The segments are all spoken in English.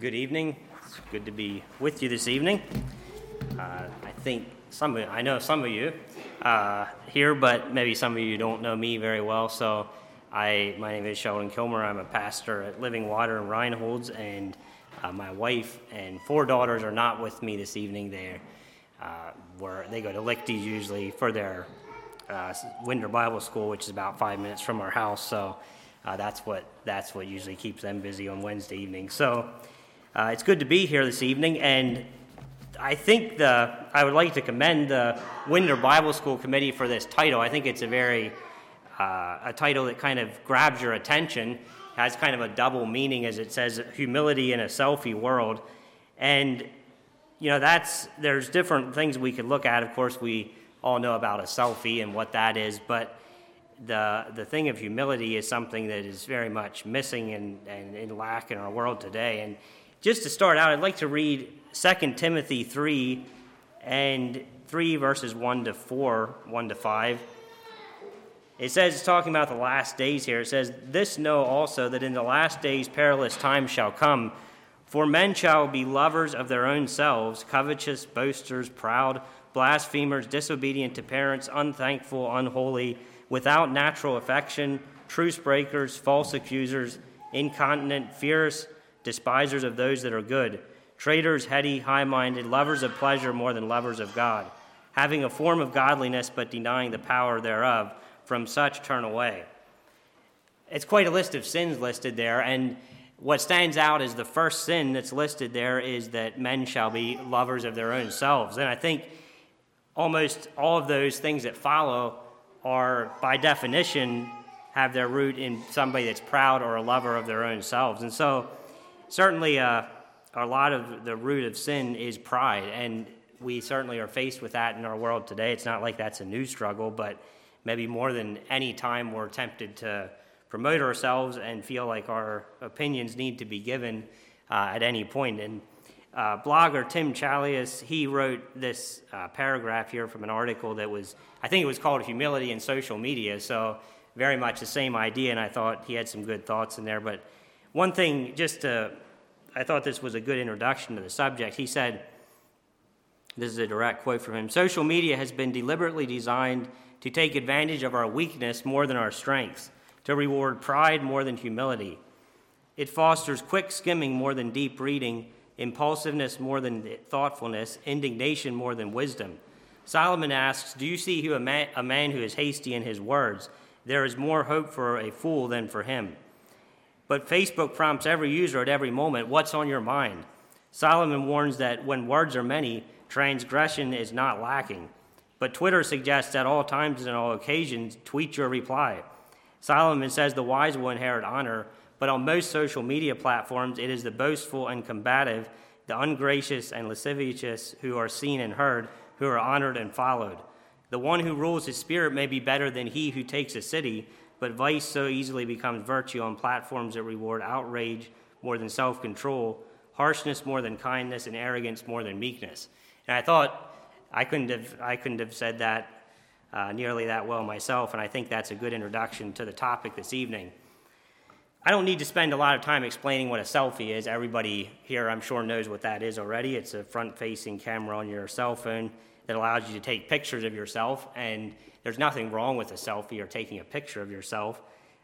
Good evening. It's good to be with you this evening. Uh, I think some of I know some of you uh, here, but maybe some of you don't know me very well. So, I my name is Sheldon Kilmer. I'm a pastor at Living Water in Reinholds, and uh, my wife and four daughters are not with me this evening. They uh, were they go to Lichty usually for their uh, winter Bible school, which is about five minutes from our house. So. Uh, that's what that's what usually keeps them busy on Wednesday evening. So uh, it's good to be here this evening, and I think the I would like to commend the Winter Bible School Committee for this title. I think it's a very uh, a title that kind of grabs your attention, has kind of a double meaning as it says humility in a selfie world, and you know that's there's different things we could look at. Of course, we all know about a selfie and what that is, but the, the thing of humility is something that is very much missing and, and in lack in our world today. And just to start out, I'd like to read 2 Timothy 3 and 3 verses 1 to 4, 1 to 5. It says, it's talking about the last days here. It says, This know also that in the last days perilous times shall come. For men shall be lovers of their own selves, covetous, boasters, proud, blasphemers, disobedient to parents, unthankful, unholy, without natural affection, truce breakers, false accusers, incontinent, fierce despisers of those that are good, traitors, heady, high minded, lovers of pleasure more than lovers of God, having a form of godliness but denying the power thereof. From such turn away. It's quite a list of sins listed there, and what stands out is the first sin that's listed there is that men shall be lovers of their own selves. And I think almost all of those things that follow are, by definition, have their root in somebody that's proud or a lover of their own selves. And so, certainly uh, a lot of the root of sin is pride, and we certainly are faced with that in our world today. It's not like that's a new struggle, but maybe more than any time we're tempted to promote ourselves and feel like our opinions need to be given uh, at any point. And uh, blogger Tim Challies, he wrote this uh, paragraph here from an article that was, I think it was called Humility in Social Media. So, very much the same idea, and I thought he had some good thoughts in there. But one thing, just to, I thought this was a good introduction to the subject. He said, this is a direct quote from him Social media has been deliberately designed to take advantage of our weakness more than our strengths, to reward pride more than humility. It fosters quick skimming more than deep reading, impulsiveness more than thoughtfulness, indignation more than wisdom. Solomon asks, Do you see who a man, a man who is hasty in his words? There is more hope for a fool than for him. But Facebook prompts every user at every moment, What's on your mind? Solomon warns that when words are many, transgression is not lacking. But Twitter suggests at all times and all occasions, tweet your reply. Solomon says the wise will inherit honor, but on most social media platforms, it is the boastful and combative, the ungracious and lascivious who are seen and heard, who are honored and followed. The one who rules his spirit may be better than he who takes a city, but vice so easily becomes virtue on platforms that reward outrage more than self control, harshness more than kindness, and arrogance more than meekness. And I thought I couldn't have, I couldn't have said that uh, nearly that well myself, and I think that's a good introduction to the topic this evening. I don't need to spend a lot of time explaining what a selfie is. Everybody here, I'm sure, knows what that is already. It's a front facing camera on your cell phone that allows you to take pictures of yourself, and there's nothing wrong with a selfie or taking a picture of yourself.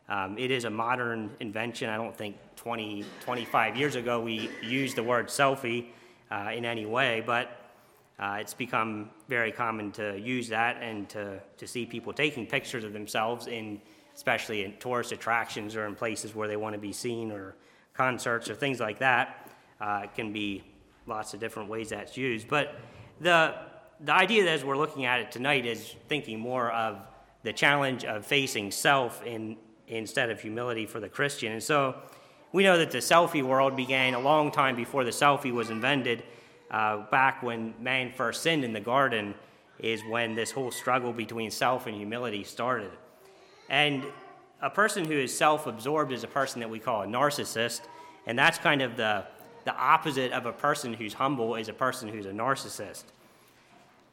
Um, it is a modern invention. I don't think 20, 25 years ago we used the word selfie uh, in any way, but uh, it's become very common to use that and to, to see people taking pictures of themselves in especially in tourist attractions or in places where they want to be seen or concerts or things like that. Uh, it can be lots of different ways that's used. But the, the idea that as we're looking at it tonight is thinking more of the challenge of facing self in, instead of humility for the Christian. And so we know that the selfie world began a long time before the selfie was invented uh, back when man first sinned in the garden, is when this whole struggle between self and humility started. And a person who is self absorbed is a person that we call a narcissist, and that's kind of the, the opposite of a person who's humble, is a person who's a narcissist.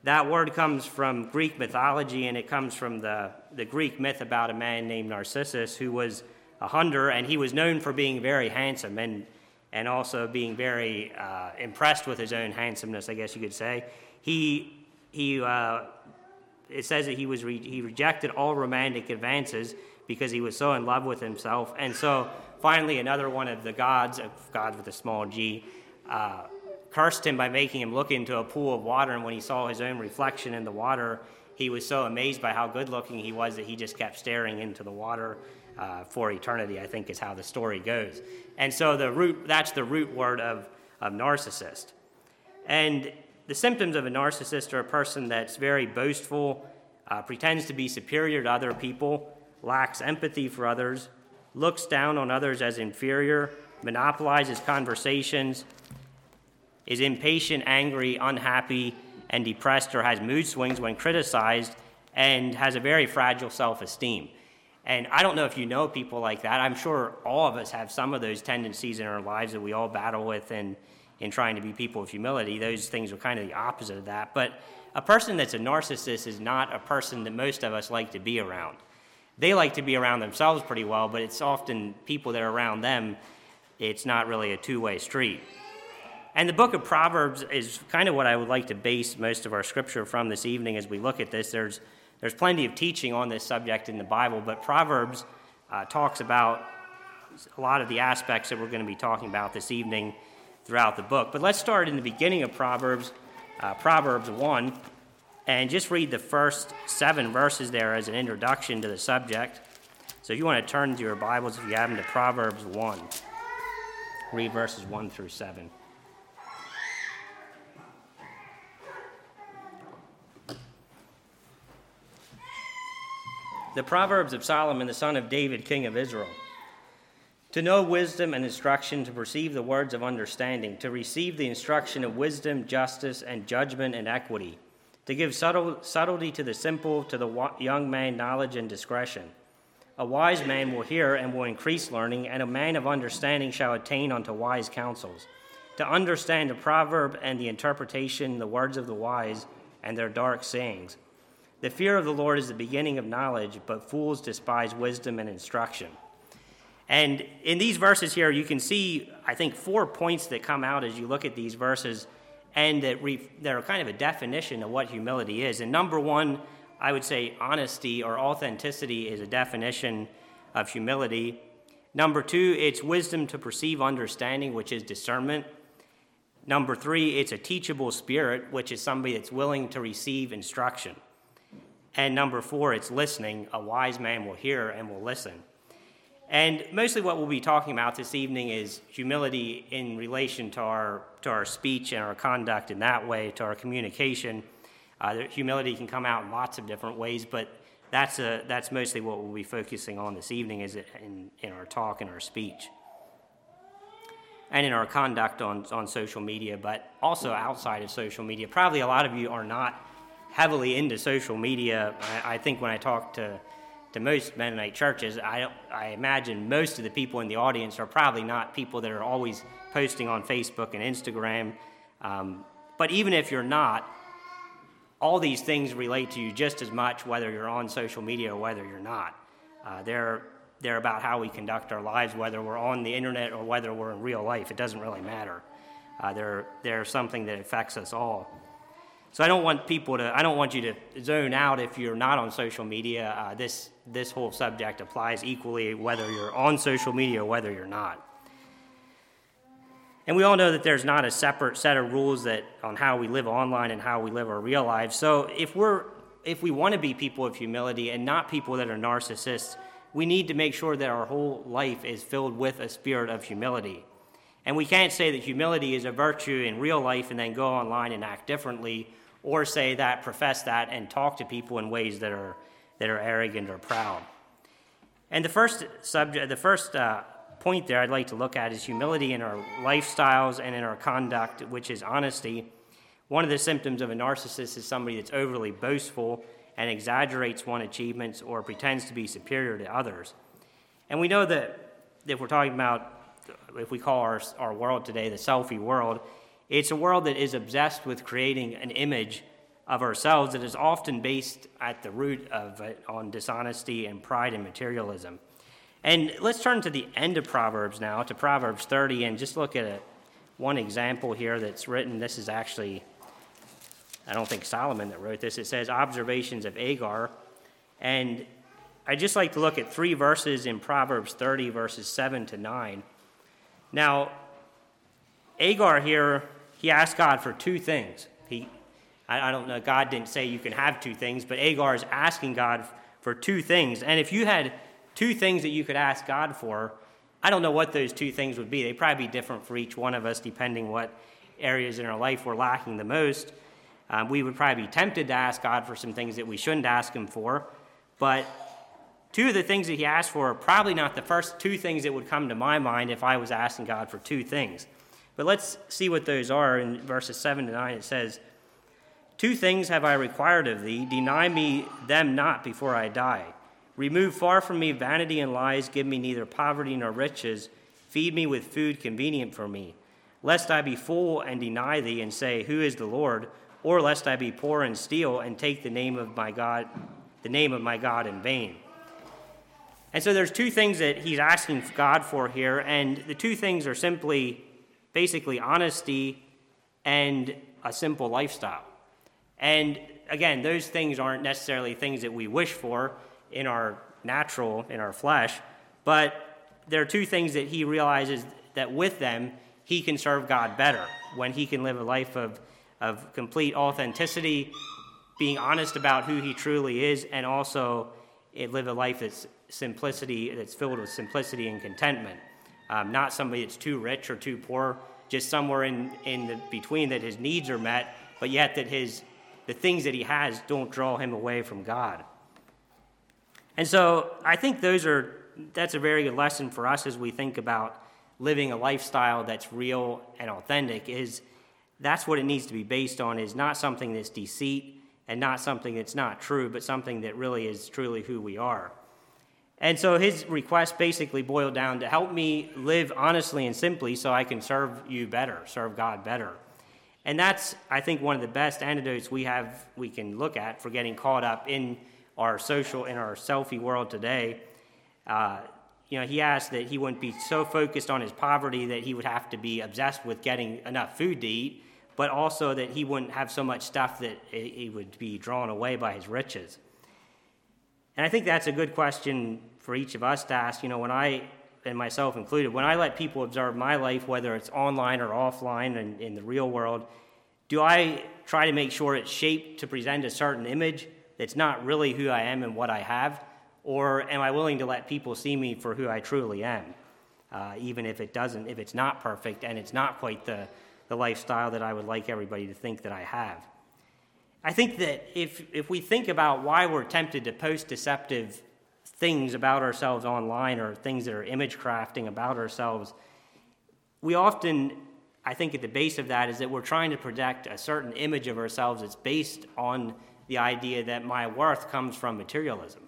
That word comes from Greek mythology, and it comes from the, the Greek myth about a man named Narcissus who was a hunter, and he was known for being very handsome. And and also being very uh, impressed with his own handsomeness, I guess you could say. He, he, uh, it says that he, was re- he rejected all romantic advances because he was so in love with himself. And so finally, another one of the gods, of God with a small g, uh, cursed him by making him look into a pool of water. And when he saw his own reflection in the water, he was so amazed by how good looking he was that he just kept staring into the water uh, for eternity, I think is how the story goes. And so the root, that's the root word of, of narcissist. And the symptoms of a narcissist are a person that's very boastful, uh, pretends to be superior to other people, lacks empathy for others, looks down on others as inferior, monopolizes conversations, is impatient, angry, unhappy, and depressed, or has mood swings when criticized, and has a very fragile self esteem. And I don't know if you know people like that. I'm sure all of us have some of those tendencies in our lives that we all battle with in, in trying to be people of humility. Those things are kind of the opposite of that. But a person that's a narcissist is not a person that most of us like to be around. They like to be around themselves pretty well, but it's often people that are around them, it's not really a two way street. And the book of Proverbs is kind of what I would like to base most of our scripture from this evening as we look at this. There's there's plenty of teaching on this subject in the Bible, but Proverbs uh, talks about a lot of the aspects that we're going to be talking about this evening throughout the book. But let's start in the beginning of Proverbs, uh, Proverbs 1, and just read the first seven verses there as an introduction to the subject. So if you want to turn to your Bibles, if you have them, to Proverbs 1, read verses 1 through 7. The Proverbs of Solomon, the son of David, king of Israel. To know wisdom and instruction, to perceive the words of understanding, to receive the instruction of wisdom, justice, and judgment and equity, to give subtle, subtlety to the simple, to the young man knowledge and discretion. A wise man will hear and will increase learning, and a man of understanding shall attain unto wise counsels. To understand the proverb and the interpretation, the words of the wise, and their dark sayings the fear of the Lord is the beginning of knowledge, but fools despise wisdom and instruction. And in these verses here, you can see, I think, four points that come out as you look at these verses, and that, re- are kind of a definition of what humility is. And number one, I would say honesty or authenticity is a definition of humility. Number two, it's wisdom to perceive understanding, which is discernment. Number three, it's a teachable spirit, which is somebody that's willing to receive instruction. And number four, it's listening. A wise man will hear and will listen. And mostly what we'll be talking about this evening is humility in relation to our, to our speech and our conduct in that way, to our communication. Uh, humility can come out in lots of different ways, but that's, a, that's mostly what we'll be focusing on this evening is in, in our talk and our speech. And in our conduct on, on social media, but also outside of social media. Probably a lot of you are not heavily into social media. I, I think when I talk to to most Mennonite churches, I, I imagine most of the people in the audience are probably not people that are always posting on Facebook and Instagram. Um, but even if you're not, all these things relate to you just as much whether you're on social media or whether you're not. Uh, they're, they're about how we conduct our lives, whether we're on the internet or whether we're in real life. It doesn't really matter. Uh, they're, they're something that affects us all. So I don't want people to, I don't want you to zone out if you're not on social media. Uh, this, this whole subject applies equally whether you're on social media or whether you're not. And we all know that there's not a separate set of rules that on how we live online and how we live our real lives. So if we're if we want to be people of humility and not people that are narcissists, we need to make sure that our whole life is filled with a spirit of humility. And we can't say that humility is a virtue in real life and then go online and act differently or say that, profess that, and talk to people in ways that are, that are arrogant or proud. And the first subject, the first uh, point there I'd like to look at is humility in our lifestyles and in our conduct, which is honesty. One of the symptoms of a narcissist is somebody that's overly boastful and exaggerates one's achievements or pretends to be superior to others. And we know that if we're talking about, if we call our, our world today the selfie world, it's a world that is obsessed with creating an image of ourselves that is often based at the root of it on dishonesty and pride and materialism. And let's turn to the end of Proverbs now, to Proverbs 30, and just look at a, one example here that's written. This is actually, I don't think Solomon that wrote this. It says Observations of Agur. And I'd just like to look at three verses in Proverbs 30, verses 7 to 9. Now, Agur here, he asked God for two things. He, I, I don't know, God didn't say you can have two things, but Agur is asking God for two things. And if you had two things that you could ask God for, I don't know what those two things would be. They'd probably be different for each one of us, depending what areas in our life we're lacking the most. Um, we would probably be tempted to ask God for some things that we shouldn't ask Him for. But two of the things that He asked for are probably not the first two things that would come to my mind if I was asking God for two things. But let's see what those are. In verses 7 to 9, it says, Two things have I required of thee, deny me them not before I die. Remove far from me vanity and lies, give me neither poverty nor riches, feed me with food convenient for me, lest I be full and deny thee and say, Who is the Lord? Or lest I be poor and steal and take the name of my God, the name of my God in vain. And so there's two things that he's asking God for here, and the two things are simply basically honesty and a simple lifestyle. And again, those things aren't necessarily things that we wish for in our natural, in our flesh, but there are two things that he realizes that with them, he can serve God better when he can live a life of, of complete authenticity, being honest about who he truly is, and also live a life that's simplicity, that's filled with simplicity and contentment. Um, not somebody that's too rich or too poor, just somewhere in, in the between that his needs are met, but yet that his the things that he has don't draw him away from God. And so I think those are that's a very good lesson for us as we think about living a lifestyle that's real and authentic is that's what it needs to be based on is not something that's deceit and not something that's not true but something that really is truly who we are and so his request basically boiled down to help me live honestly and simply so I can serve you better, serve God better. And that's, I think, one of the best antidotes we have, we can look at for getting caught up in our social, in our selfie world today. Uh, you know, he asked that he wouldn't be so focused on his poverty that he would have to be obsessed with getting enough food to eat, but also that he wouldn't have so much stuff that he would be drawn away by his riches. And I think that's a good question for each of us to ask. You know, when I, and myself included, when I let people observe my life, whether it's online or offline and in the real world, do I try to make sure it's shaped to present a certain image that's not really who I am and what I have? Or am I willing to let people see me for who I truly am? Uh, even if it doesn't, if it's not perfect and it's not quite the, the lifestyle that I would like everybody to think that I have. I think that if, if we think about why we're tempted to post deceptive things about ourselves online or things that are image crafting about ourselves, we often, I think, at the base of that is that we're trying to project a certain image of ourselves that's based on the idea that my worth comes from materialism.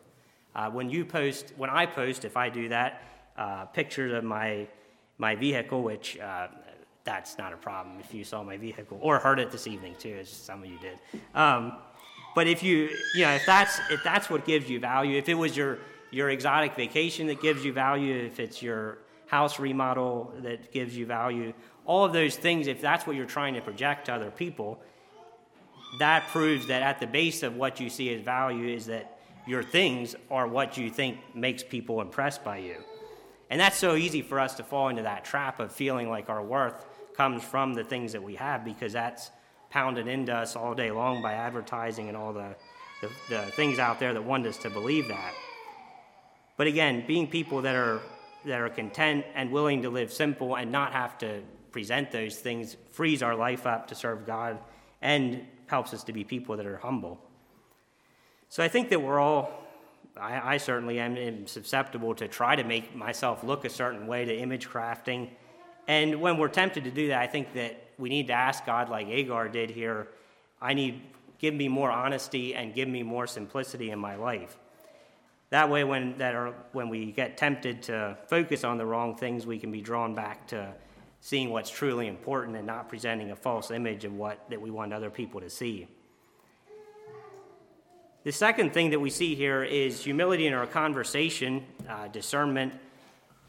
Uh, when you post, when I post, if I do that, uh, pictures of my my vehicle, which uh, that's not a problem if you saw my vehicle or heard it this evening too, as some of you did. Um, but if you, you know, if that's if that's what gives you value, if it was your your exotic vacation that gives you value, if it's your house remodel that gives you value, all of those things, if that's what you're trying to project to other people, that proves that at the base of what you see as value is that your things are what you think makes people impressed by you. And that's so easy for us to fall into that trap of feeling like our worth comes from the things that we have because that's pounded into us all day long by advertising and all the, the, the things out there that want us to believe that. But again, being people that are, that are content and willing to live simple and not have to present those things frees our life up to serve God and helps us to be people that are humble. So I think that we're all, I, I certainly am, am susceptible to try to make myself look a certain way to image crafting and when we're tempted to do that, I think that we need to ask God, like Agur did here, I need, give me more honesty and give me more simplicity in my life. That way, when, that are, when we get tempted to focus on the wrong things, we can be drawn back to seeing what's truly important and not presenting a false image of what that we want other people to see. The second thing that we see here is humility in our conversation, uh, discernment.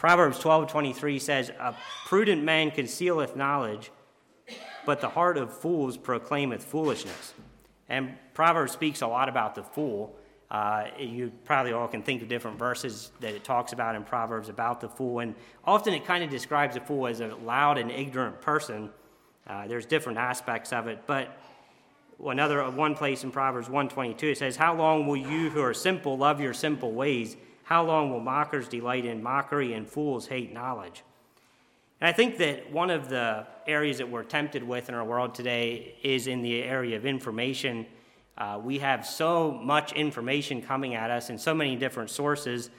Proverbs 12:23 says, "A prudent man concealeth knowledge, but the heart of fools proclaimeth foolishness." And Proverbs speaks a lot about the fool. Uh, you probably all can think of different verses that it talks about in Proverbs about the fool, and often it kind of describes the fool as a loud and ignorant person. Uh, there's different aspects of it, but another one place in Proverbs 122 it says, "How long will you who are simple love your simple ways? How long will mockers delight in mockery and fools hate knowledge? And I think that one of the areas that we're tempted with in our world today is in the area of information. Uh, we have so much information coming at us in so many different sources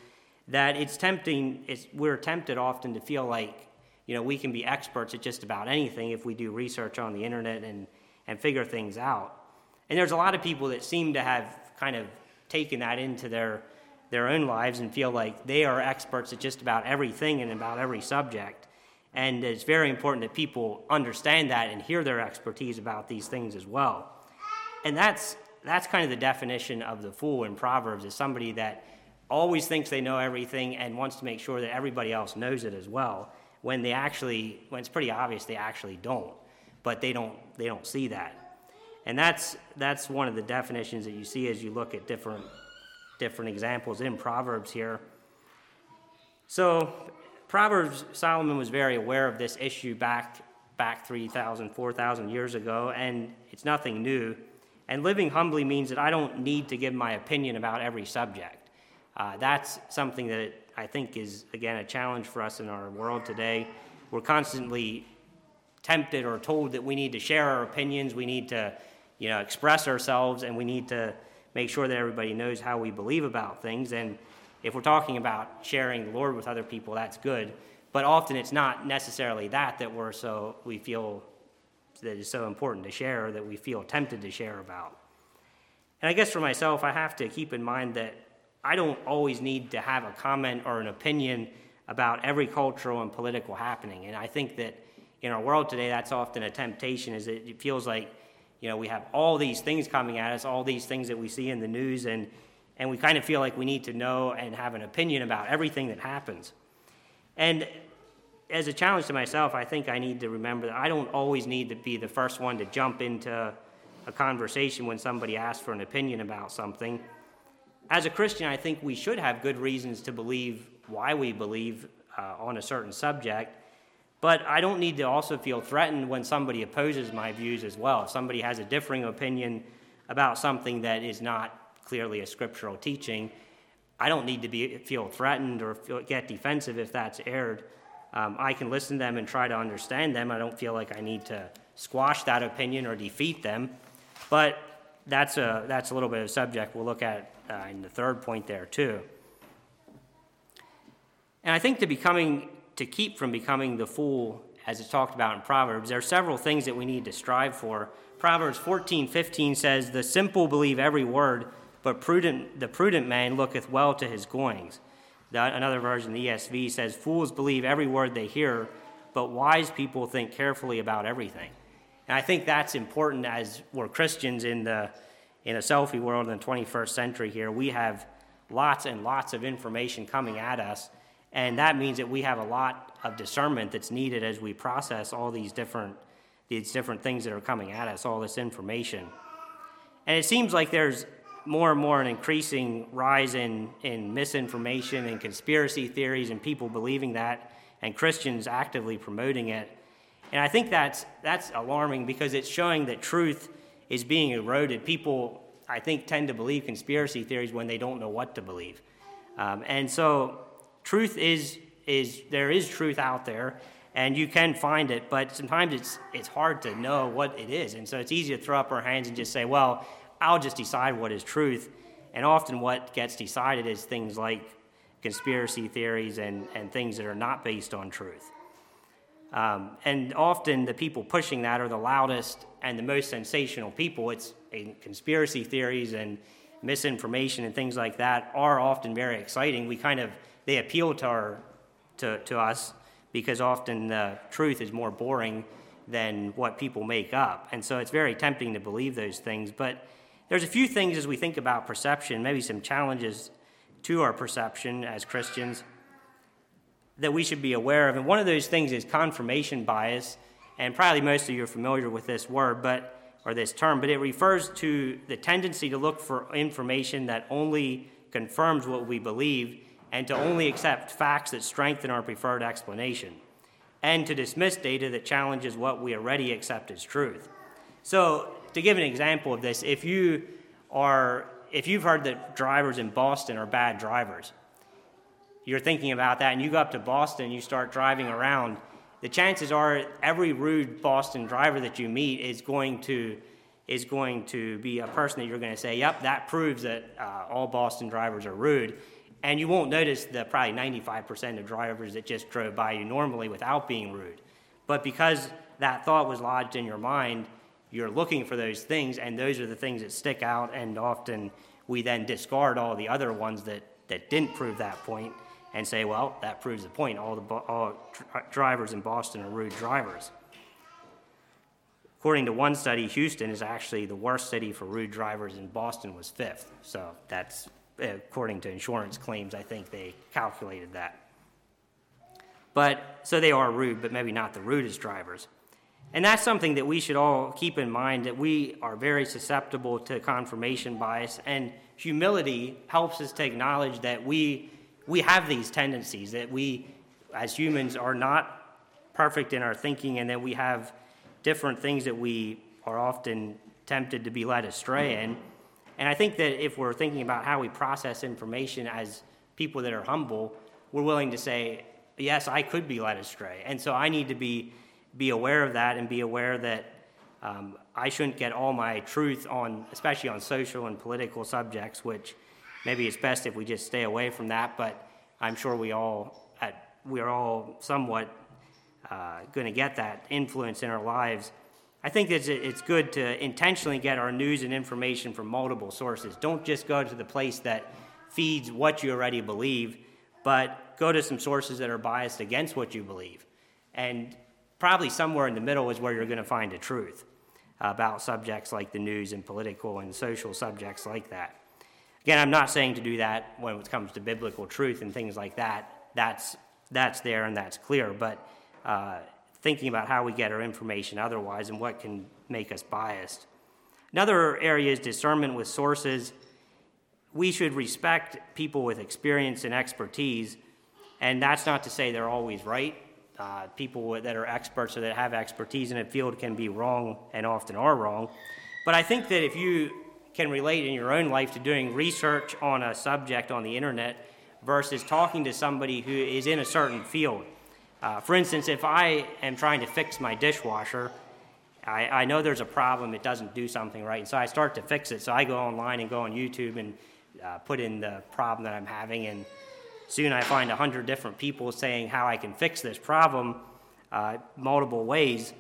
that it's tempting, it's, we're tempted often to feel like, you know, we can be experts at just about anything if we do research on the internet and, and figure things out. And there's a lot of people that seem to have kind of taken that into their their own lives and feel like they are experts at just about everything and about every subject. And it's very important that people understand that and hear their expertise about these things as well. And that's, that's kind of the definition of the fool in Proverbs is somebody that always thinks they know everything and wants to make sure that everybody else knows it as well when they actually when it's pretty obvious they actually don't but they don't they don't see that and that's that's one of the definitions that you see as you look at different different examples in Proverbs here. So, Proverbs, Solomon was very aware of this issue back, back 3,000, 4,000 years ago, and it's nothing new. And living humbly means that I don't need to give my opinion about every subject. Uh, that's something that I think is, again, a challenge for us in our world today. We're constantly tempted or told that we need to share our opinions, we need to, you know, express ourselves, and we need to make sure that everybody knows how we believe about things. And if we're talking about sharing the Lord with other people, that's good. But often it's not necessarily that that we're so we feel that is so important to share that we feel tempted to share about. And I guess for myself, I have to keep in mind that I don't always need to have a comment or an opinion about every cultural and political happening. And I think that in our world today, that's often a temptation, is that it feels like you know, we have all these things coming at us, all these things that we see in the news, and, and we kind of feel like we need to know and have an opinion about everything that happens. And as a challenge to myself, I think I need to remember that I don't always need to be the first one to jump into a conversation when somebody asks for an opinion about something. As a Christian, I think we should have good reasons to believe why we believe uh, on a certain subject. But I don't need to also feel threatened when somebody opposes my views as well. If somebody has a differing opinion about something that is not clearly a scriptural teaching, I don't need to be, feel threatened or feel, get defensive if that's aired. Um, I can listen to them and try to understand them. I don't feel like I need to squash that opinion or defeat them. But that's a, that's a little bit of a subject we'll look at uh, in the third point there, too. And I think to becoming to keep from becoming the fool, as it's talked about in Proverbs, there are several things that we need to strive for. Proverbs 14 15 says, The simple believe every word, but prudent, the prudent man looketh well to his goings. another version, the ESV, says, Fools believe every word they hear, but wise people think carefully about everything. And I think that's important as we're Christians in, the, in a selfie world in the 21st century here. We have lots and lots of information coming at us and that means that we have a lot of discernment that's needed as we process all these different, these different things that are coming at us, all this information. And it seems like there's more and more an increasing rise in, in misinformation and conspiracy theories and people believing that and Christians actively promoting it. And I think that's, that's alarming because it's showing that truth is being eroded. People, I think, tend to believe conspiracy theories when they don't know what to believe. Um, and so truth is is there is truth out there and you can find it but sometimes it's it's hard to know what it is and so it's easy to throw up our hands and just say well i'll just decide what is truth. And often what gets decided is things like conspiracy theories and, and things that are not based on truth. Um, and often the people pushing that are the loudest and the most sensational people. It's conspiracy theories and misinformation and things like that are often very exciting. We kind of they appeal to, our, to, to us because often the truth is more boring than what people make up. And so it's very tempting to believe those things. But there's a few things as we think about perception, maybe some challenges to our perception as Christians that we should be aware of. And one of those things is confirmation bias. And probably most of you are familiar with this word, but or this term, but it refers to the tendency to look for information that only confirms what we believe and to only accept facts that strengthen our preferred explanation, and to dismiss data that challenges what we already accept as truth. So, to give an example of this, if you are if you've heard that drivers in Boston are bad drivers, you're thinking about that and you go up to Boston and you start driving around, the chances are every rude Boston driver that you meet is going to is going to be a person that you're going to say, "Yep, that proves that uh, all Boston drivers are rude." And you won't notice the probably 95% of drivers that just drove by you normally without being rude. But because that thought was lodged in your mind, you're looking for those things, and those are the things that stick out, and often we then discard all the other ones that, that didn't prove that point and say, well, that proves the point. All the all drivers in Boston are rude drivers. According to one study, Houston is actually the worst city for rude drivers, and Boston was fifth. So that's according to insurance claims, I think they calculated that. But so they are rude, but maybe not the rudest drivers. And that's something that we should all keep in mind that we are very susceptible to confirmation bias, and humility helps us to acknowledge that we, we have these tendencies, that we, as humans, are not perfect in our thinking, and that we have different things that we are often tempted to be led astray in. And I think that if we're thinking about how we process information as people that are humble, we're willing to say, yes, I could be led astray. And so I need to be, be aware of that and be aware that um, I shouldn't get all my truth on, especially on social and political subjects, which maybe it's best if we just stay away from that. But I'm sure we all, at, we are all somewhat uh, going to get that influence in our lives. I think it's, it's good to intentionally get our news and information from multiple sources. Don't just go to the place that feeds what you already believe, but go to some sources that are biased against what you believe. And probably somewhere in the middle is where you're going to find the truth about subjects like the news and political and social subjects like that. Again, I'm not saying to do that when it comes to biblical truth and things like that. That's, that's there and that's clear. But uh, thinking about how we get our information otherwise and what can make us biased. Another area is discernment with sources. We should respect people with experience and expertise, and that's not to say they're always right. Uh, people that are experts or that have expertise in a field can be wrong and often are wrong. But I think that if you can relate in your own life to doing research on a subject on the internet versus talking to somebody who is in a certain field, uh, for instance, if I am trying to fix my dishwasher, I, I, know there's a problem, it doesn't do something right, and so I start to fix it. So I go online and go on YouTube and uh, put in the problem that I'm having, and soon I find a hundred different people saying how I can fix this problem uh, multiple ways.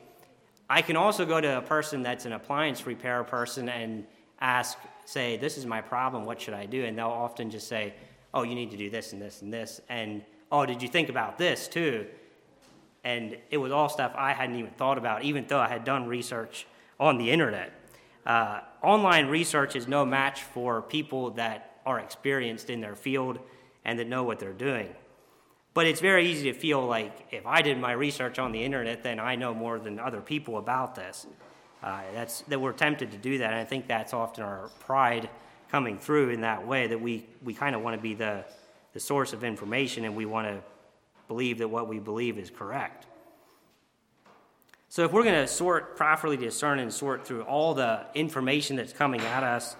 I can also go to a person that's an appliance repair person and ask, say, this is my problem, what should I do? And they'll often just say, oh, you need to do this and this and this. And, oh, did you think about this too? And it was all stuff I hadn't even thought about, even though I had done research on the internet. Uh, online research is no match for people that are experienced in their field and that know what they're doing. But it's very easy to feel like if I did my research on the internet, then I know more than other people about this. Uh, that's that we're tempted to do that, and I think that's often our pride coming through in that way that we, we kind of want to be the, the source of information and we want to believe that what we believe is correct. So, if we're going to sort, properly discern and sort through all the information that's coming at us,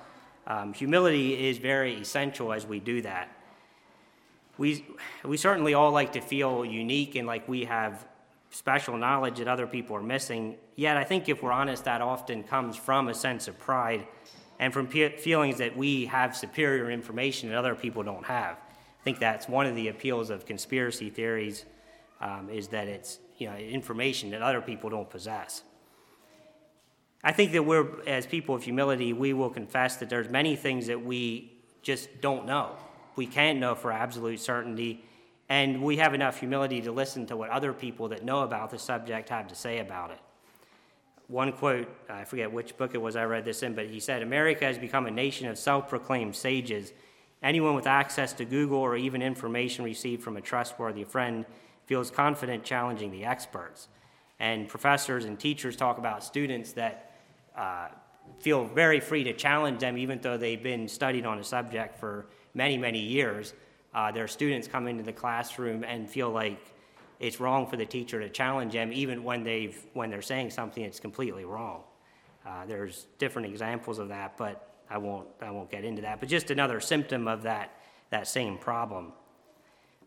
um, humility is very essential as we do that. We, we certainly all like to feel unique and like we have special knowledge that other people are missing. Yet, I think if we're honest, that often comes from a sense of pride and from feelings that we have superior information that other people don't have. I think that's one of the appeals of conspiracy theories um, is that it's you know information that other people don't possess. I think that we're as people of humility, we will confess that there's many things that we just don't know. We can't know for absolute certainty, and we have enough humility to listen to what other people that know about the subject have to say about it. one quote, I forget which book it was I read this in, but he said, America has become a nation of self proclaimed sages. Anyone with access to Google or even information received from a trustworthy friend feels confident challenging the experts. And professors and teachers talk about students that uh, feel very free to challenge them, even though they've been studied on a subject for many, many years. Uh, their students come into the classroom and feel like it's wrong for the teacher to challenge them, even when they've when they're saying something that's completely wrong. Uh, there's different examples of that, but I won't I won't get into that. But just another symptom of that that same problem.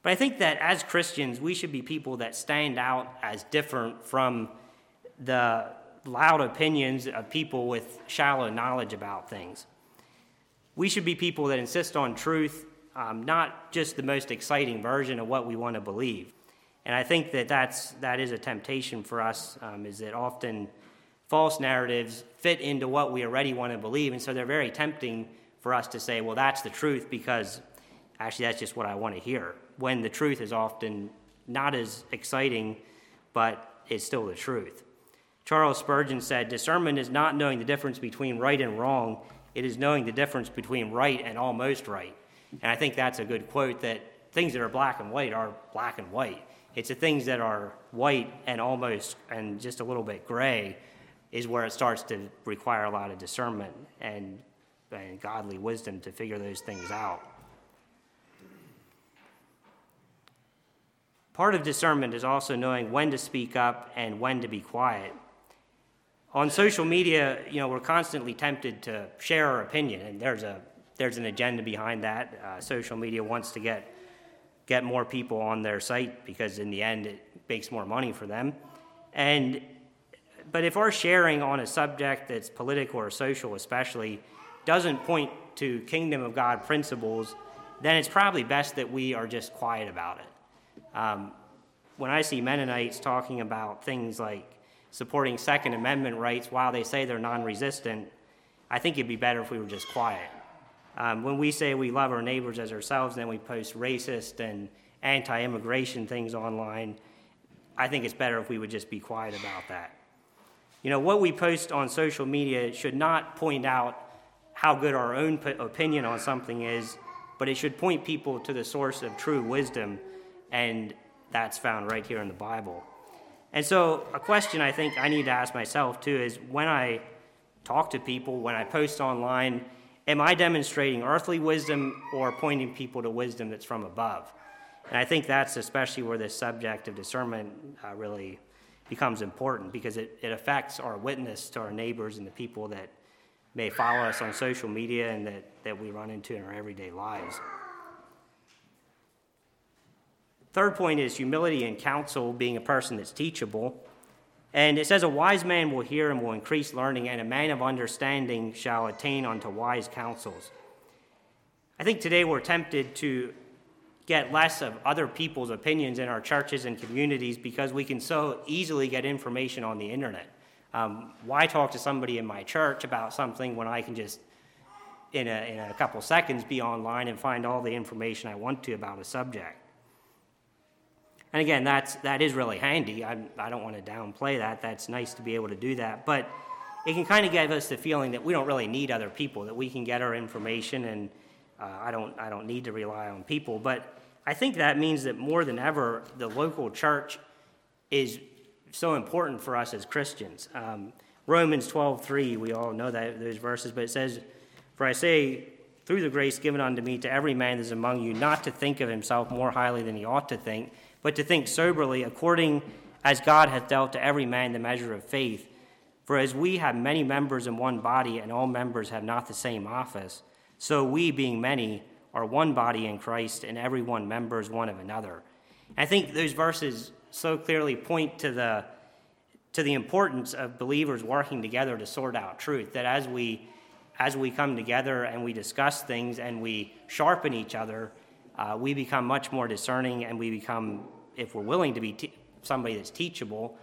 But I think that as Christians, we should be people that stand out as different from the loud opinions of people with shallow knowledge about things. We should be people that insist on truth, um, not just the most exciting version of what we want to believe. And I think that that's, that is a temptation for us, um, is that often false narratives fit into what we already want to believe. And so they're very tempting for us to say, well, that's the truth because actually that's just what I want to hear. When the truth is often not as exciting, but it's still the truth. Charles Spurgeon said, Discernment is not knowing the difference between right and wrong, it is knowing the difference between right and almost right. And I think that's a good quote that things that are black and white are black and white. It's the things that are white and almost and just a little bit gray is where it starts to require a lot of discernment and, and godly wisdom to figure those things out. Part of discernment is also knowing when to speak up and when to be quiet. On social media, you know, we're constantly tempted to share our opinion, and there's a there's an agenda behind that. Uh, social media wants to get get more people on their site because in the end it makes more money for them. And but if our sharing on a subject that's political or social especially doesn't point to kingdom of God principles, then it's probably best that we are just quiet about it. Um, when I see Mennonites talking about things like supporting Second Amendment rights while they say they're non resistant, I think it'd be better if we were just quiet. Um, when we say we love our neighbors as ourselves, then we post racist and anti immigration things online. I think it's better if we would just be quiet about that. You know, what we post on social media should not point out how good our own opinion on something is, but it should point people to the source of true wisdom, and that's found right here in the Bible. And so, a question I think I need to ask myself too is when I talk to people, when I post online, Am I demonstrating earthly wisdom or pointing people to wisdom that's from above? And I think that's especially where this subject of discernment uh, really becomes important because it, it affects our witness to our neighbors and the people that may follow us on social media and that, that we run into in our everyday lives. Third point is humility and counsel, being a person that's teachable. And it says, A wise man will hear and will increase learning, and a man of understanding shall attain unto wise counsels. I think today we're tempted to get less of other people's opinions in our churches and communities because we can so easily get information on the internet. Um, why talk to somebody in my church about something when I can just, in a, in a couple seconds, be online and find all the information I want to about a subject? And again, that's, that is really handy. I, I don't want to downplay that. That's nice to be able to do that. But it can kind of give us the feeling that we don't really need other people, that we can get our information and uh, I, don't, I don't need to rely on people. But I think that means that more than ever, the local church is so important for us as Christians. Um, Romans 12:3, we all know that those verses, but it says, "For I say, through the grace given unto me, to every man that is among you, not to think of himself more highly than he ought to think, but to think soberly, according as God hath dealt to every man the measure of faith. For as we have many members in one body, and all members have not the same office, so we, being many, are one body in Christ, and every one members one of another. I think those verses so clearly point to the to the importance of believers working together to sort out truth. That as we as we come together and we discuss things and we sharpen each other, uh, we become much more discerning and we become, if we're willing to be somebody that's teachable,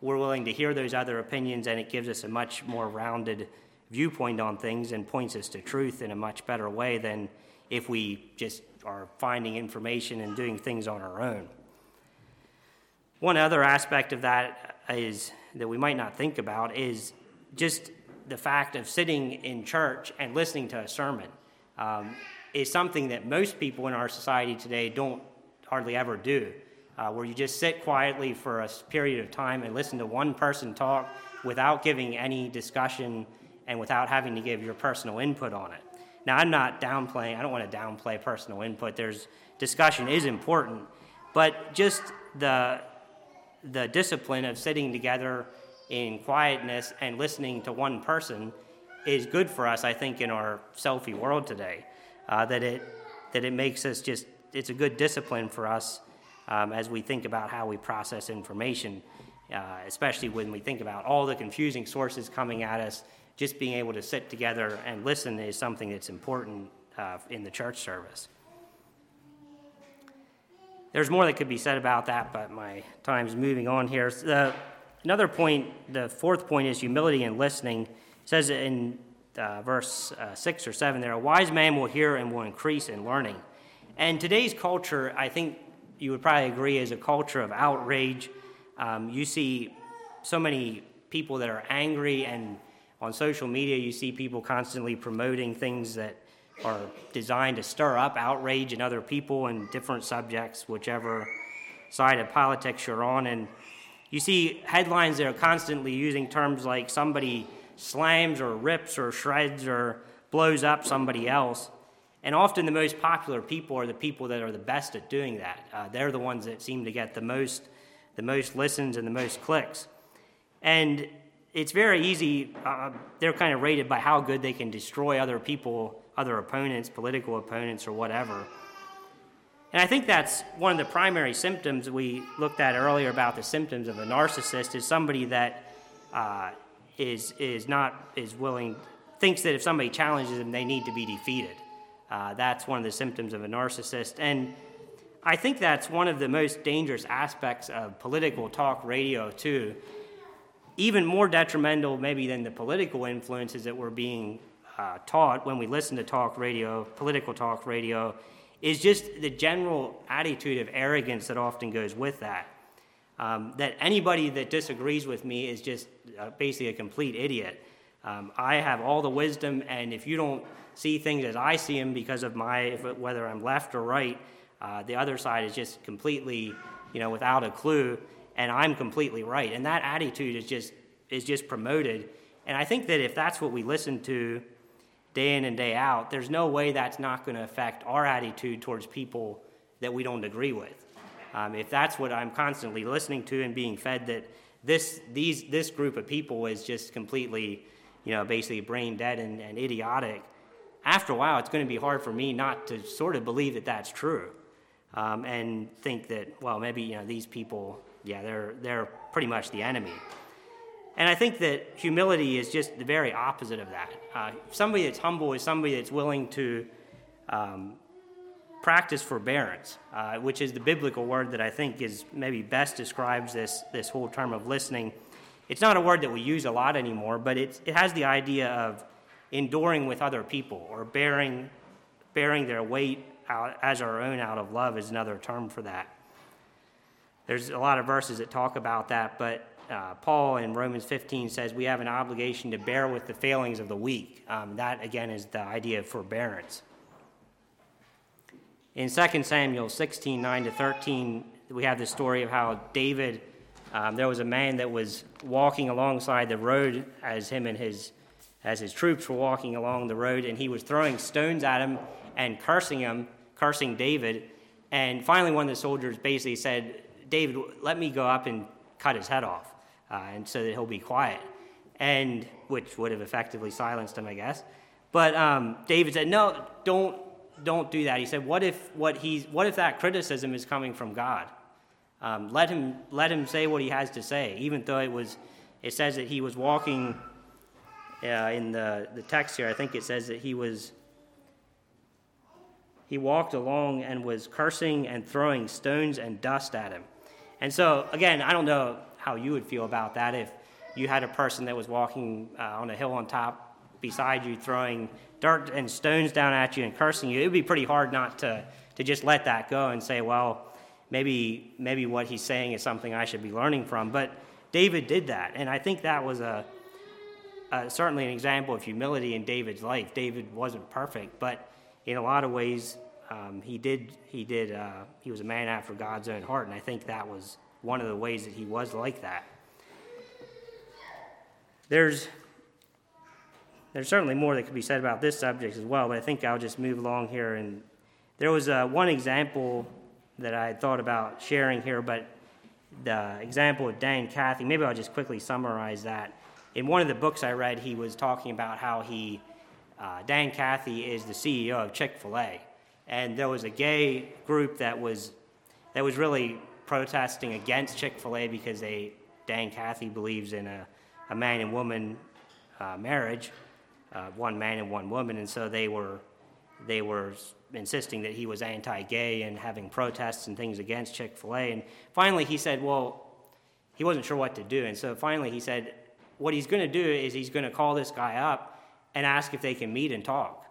we're willing to hear those other opinions and it gives us a much more rounded viewpoint on things and points us to truth in a much better way than if we just are finding information and doing things on our own. One other aspect of that is that we might not think about is just the fact of sitting in church and listening to a sermon um, is something that most people in our society today don't hardly ever do, uh, where you just sit quietly for a period of time and listen to one person talk without giving any discussion and without having to give your personal input on it. Now, I'm not downplaying, I don't want to downplay personal input. There's discussion is important, but just the, the discipline of sitting together in quietness and listening to one person is good for us, I think, in our selfie world today. Uh, that it that it makes us just it's a good discipline for us um, as we think about how we process information, uh, especially when we think about all the confusing sources coming at us. Just being able to sit together and listen is something that's important uh, in the church service. There's more that could be said about that, but my time's moving on here. The, another point, the fourth point is humility and listening. It says in uh, verse uh, 6 or 7 there, a wise man will hear and will increase in learning. And today's culture, I think you would probably agree, is a culture of outrage. Um, you see so many people that are angry, and on social media, you see people constantly promoting things that are designed to stir up outrage in other people and different subjects, whichever side of politics you're on. And you see headlines that are constantly using terms like somebody slams or rips or shreds or blows up somebody else. And often the most popular people are the people that are the best at doing that. Uh, they're the ones that seem to get the most, the most listens and the most clicks. And it's very easy, uh, they're kind of rated by how good they can destroy other people other opponents, political opponents, or whatever. And I think that's one of the primary symptoms we looked at earlier about the symptoms of a narcissist is somebody that uh, is is not is willing thinks that if somebody challenges them, they need to be defeated. Uh, that's one of the symptoms of a narcissist, and I think that's one of the most dangerous aspects of political talk radio too. Even more detrimental, maybe, than the political influences that we're being uh, taught when we listen to talk radio, political talk radio, is just the general attitude of arrogance that often goes with that. Um, that anybody that disagrees with me is just uh, basically a complete idiot. Um, I have all the wisdom, and if you don't see things as I see them because of my, whether I'm left or right, uh, the other side is just completely, you know, without a clue, and I'm completely right. And that attitude is just is just promoted. And I think that if that's what we listen to day in and day out, there's no way that's not going to affect our attitude towards people that we don't agree with. Um, if that's what I'm constantly listening to and being fed that this, these, this group of people is just completely, you know, basically brain dead and, and idiotic, after a while it's going to be hard for me not to sort of believe that that's true um, and think that, well, maybe, you know, these people, yeah, they're, they're pretty much the enemy. And I think that humility is just the very opposite of that. Uh, somebody that's humble is somebody that's willing to um, practice forbearance, uh, which is the biblical word that I think is maybe best describes this, this whole term of listening. It's not a word that we use a lot anymore, but it has the idea of enduring with other people or bearing, bearing their weight out, as our own out of love is another term for that. There's a lot of verses that talk about that, but uh, Paul in Romans 15 says we have an obligation to bear with the failings of the weak. Um, that, again, is the idea of forbearance. In 2 Samuel 16 9 to 13, we have the story of how David, um, there was a man that was walking alongside the road as him and his, as his troops were walking along the road, and he was throwing stones at him and cursing him, cursing David. And finally, one of the soldiers basically said, David, let me go up and cut his head off uh, and so that he'll be quiet, and which would have effectively silenced him, I guess. But um, David said, "No, don't don't do that." He said, "What if what he's what if that criticism is coming from God? Um, let him let him say what he has to say, even though it was it says that he was walking." Uh, in the, the text here, I think it says that he was he walked along and was cursing and throwing stones and dust at him. And so, again, I don't know how you would feel about that if you had a person that was walking uh, on a hill on top beside you throwing dirt and stones down at you and cursing you. It would be pretty hard not to, to just let that go and say, well, maybe, maybe what he's saying is something I should be learning from. But David did that, and I think that was a, a certainly an example of humility in David's life. David wasn't perfect, but in a lot of ways, um, he did he did uh, he was a man after God's own heart, and I think that was one of the ways that he was like that. There's there's certainly more that could be said about this subject as well, but I think I'll just move along here. And there was uh, one example that I thought about sharing here, but the example of Dan Cathy, maybe I'll just quickly summarize that. In one of the books I read, he was talking about how he, uh, Dan Cathy is the CEO of Chick fil A. And there was a gay group that was, that was really protesting against Chick fil A because they, Dan Cathy believes in a, a man and woman uh, marriage, uh, one man and one woman. And so they were, they were insisting that he was anti gay and having protests and things against Chick fil A. And finally he said, well, he wasn't sure what to do. And so finally he said, what he's going to do is he's going to call this guy up and ask if they can meet and talk,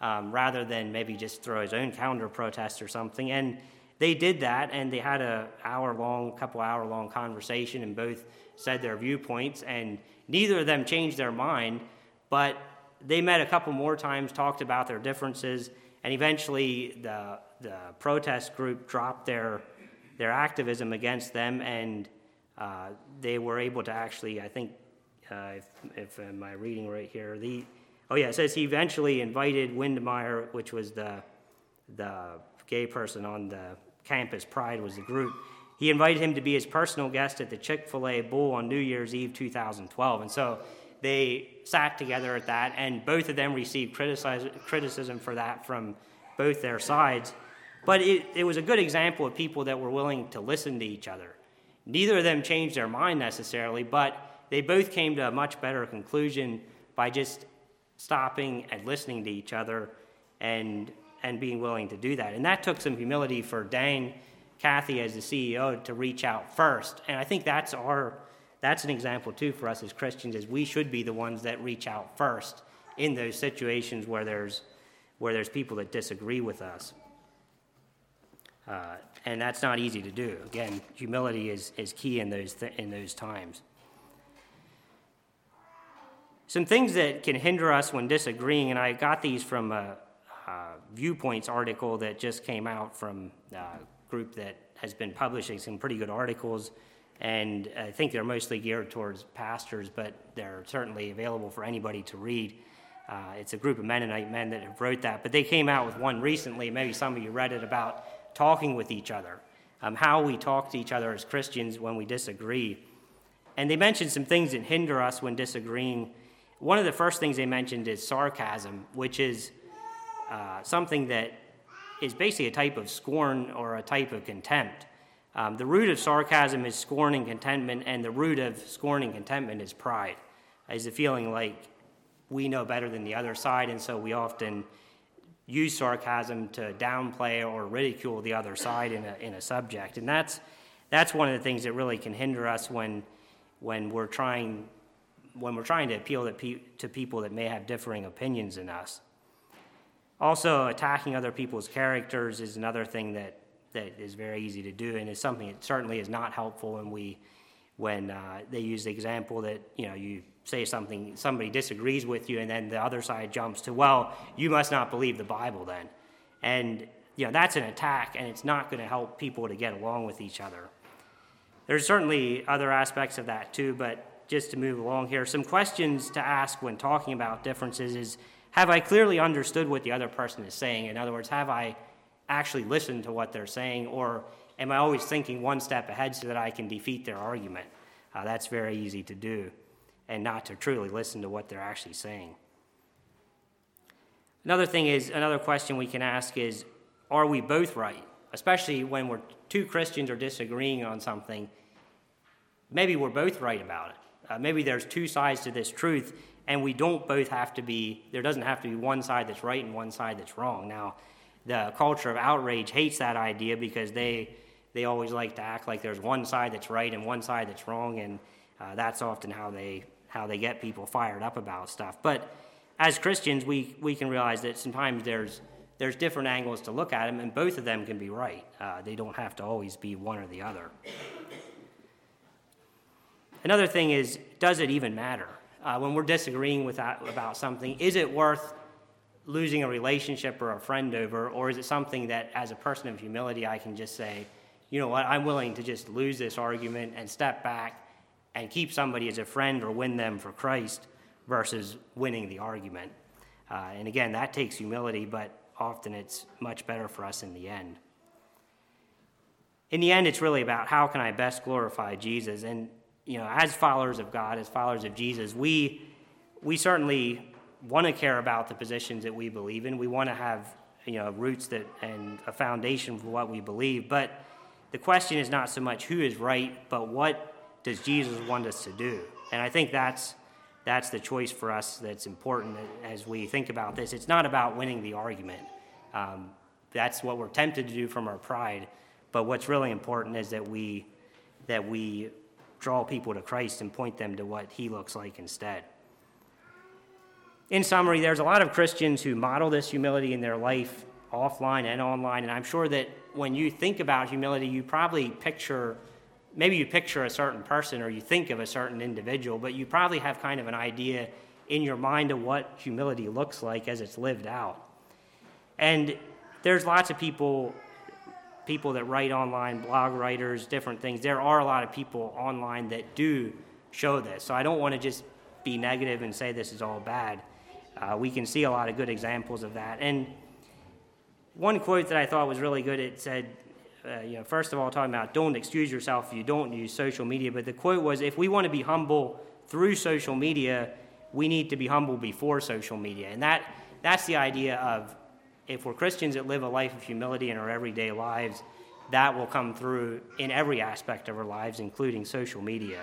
um, rather than maybe just throw his own counter protest or something. And they did that, and they had a hour long, couple hour long conversation, and both said their viewpoints, and neither of them changed their mind, but they met a couple more times, talked about their differences, and eventually the the protest group dropped their their activism against them, and uh, they were able to actually, I think, uh, if, if I reading right here, the oh yeah, it says he eventually invited Windmeyer, which was the the gay person on the campus. Pride was the group. He invited him to be his personal guest at the Chick Fil A Bowl on New Year's Eve 2012, and so they sat together at that, and both of them received criticism for that from both their sides. But it, it was a good example of people that were willing to listen to each other. Neither of them changed their mind necessarily, but they both came to a much better conclusion by just stopping and listening to each other and, and being willing to do that. And that took some humility for Dan Cathy as the CEO to reach out first. And I think that's our that's an example too for us as Christians is we should be the ones that reach out first in those situations where there's where there's people that disagree with us. Uh, and that's not easy to do. Again, humility is, is key in those, th- in those times. Some things that can hinder us when disagreeing, and I got these from a, a Viewpoints article that just came out from a group that has been publishing some pretty good articles and I think they're mostly geared towards pastors, but they're certainly available for anybody to read. Uh, it's a group of Mennonite men that have wrote that, but they came out with one recently. Maybe some of you read it about talking with each other, um, how we talk to each other as Christians when we disagree. And they mentioned some things that hinder us when disagreeing. One of the first things they mentioned is sarcasm, which is uh, something that is basically a type of scorn or a type of contempt. Um, the root of sarcasm is scorn and contentment, and the root of scorn and contentment is pride, is the feeling like we know better than the other side, and so we often use sarcasm to downplay or ridicule the other side in a, in a subject. And that's, that's one of the things that really can hinder us when, when, we're, trying, when we're trying to appeal to, pe- to people that may have differing opinions than us. Also, attacking other people's characters is another thing that that is very easy to do and is something that certainly is not helpful when we when uh, they use the example that you know you say something somebody disagrees with you and then the other side jumps to well you must not believe the bible then and you know that's an attack and it's not going to help people to get along with each other there's certainly other aspects of that too but just to move along here some questions to ask when talking about differences is have i clearly understood what the other person is saying in other words have i actually listened to what they're saying, or am I always thinking one step ahead so that I can defeat their argument? Uh, that's very easy to do, and not to truly listen to what they're actually saying. Another thing is, another question we can ask is, are we both right? Especially when we're two Christians are disagreeing on something, maybe we're both right about it. Uh, maybe there's two sides to this truth, and we don't both have to be, there doesn't have to be one side that's right and one side that's wrong. Now, the culture of outrage hates that idea because they they always like to act like there's one side that's right and one side that's wrong, and uh, that's often how they how they get people fired up about stuff. But as Christians, we we can realize that sometimes there's there's different angles to look at them, and both of them can be right. Uh, they don't have to always be one or the other. Another thing is, does it even matter? Uh, when we're disagreeing with that, about something, is it worth losing a relationship or a friend over, or is it something that, as a person of humility, I can just say, you know what, I'm willing to just lose this argument and step back and keep somebody as a friend or win them for Christ versus winning the argument? Uh, and again, that takes humility, but often it's much better for us in the end. In the end, it's really about how can I best glorify Jesus. And, you know, as followers of God, as followers of Jesus, we, we certainly want to care about the positions that we believe in. We want to have, you know, roots that, and a foundation for what we believe. But the question is not so much who is right, but what does Jesus want us to do? And I think that's that's the choice for us that's important as we think about this. It's not about winning the argument. Um, that's what we're tempted to do from our pride. But what's really important is that we that we draw people to Christ and point them to what He looks like instead. In summary, there's a lot of Christians who model this humility in their life offline and online, and I'm sure that when you think about humility, you probably picture maybe you picture a certain person or you think of a certain individual, but you probably have kind of an idea in your mind of what humility looks like as it's lived out. And there's lots of people people that write online, blog writers, different things. There are a lot of people online that do show this. So I don't want to just be negative and say this is all bad. Uh, we can see a lot of good examples of that. And one quote that I thought was really good, it said, uh, you know, first of all, talking about don't excuse yourself if you don't use social media, but the quote was if we want to be humble through social media, we need to be humble before social media. And that, that's the idea of if we're Christians that live a life of humility in our everyday lives, that will come through in every aspect of our lives, including social media.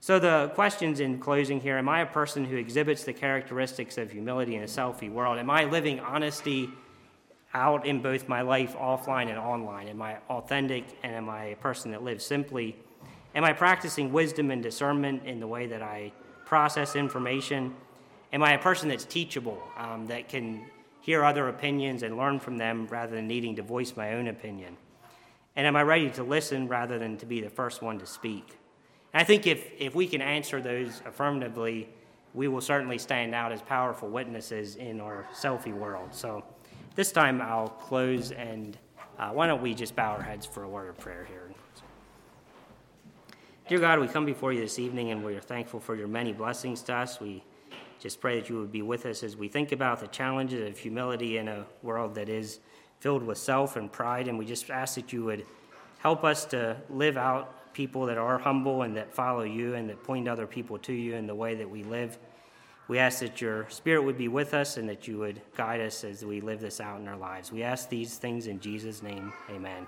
So, the questions in closing here Am I a person who exhibits the characteristics of humility in a selfie world? Am I living honesty out in both my life offline and online? Am I authentic and am I a person that lives simply? Am I practicing wisdom and discernment in the way that I process information? Am I a person that's teachable, um, that can hear other opinions and learn from them rather than needing to voice my own opinion? And am I ready to listen rather than to be the first one to speak? And I think if, if we can answer those affirmatively, we will certainly stand out as powerful witnesses in our selfie world. So this time I'll close and uh, why don't we just bow our heads for a word of prayer here? Dear God, we come before you this evening and we are thankful for your many blessings to us. We just pray that you would be with us as we think about the challenges of humility in a world that is filled with self and pride. And we just ask that you would help us to live out people that are humble and that follow you and that point other people to you in the way that we live. We ask that your Spirit would be with us and that you would guide us as we live this out in our lives. We ask these things in Jesus' name. Amen.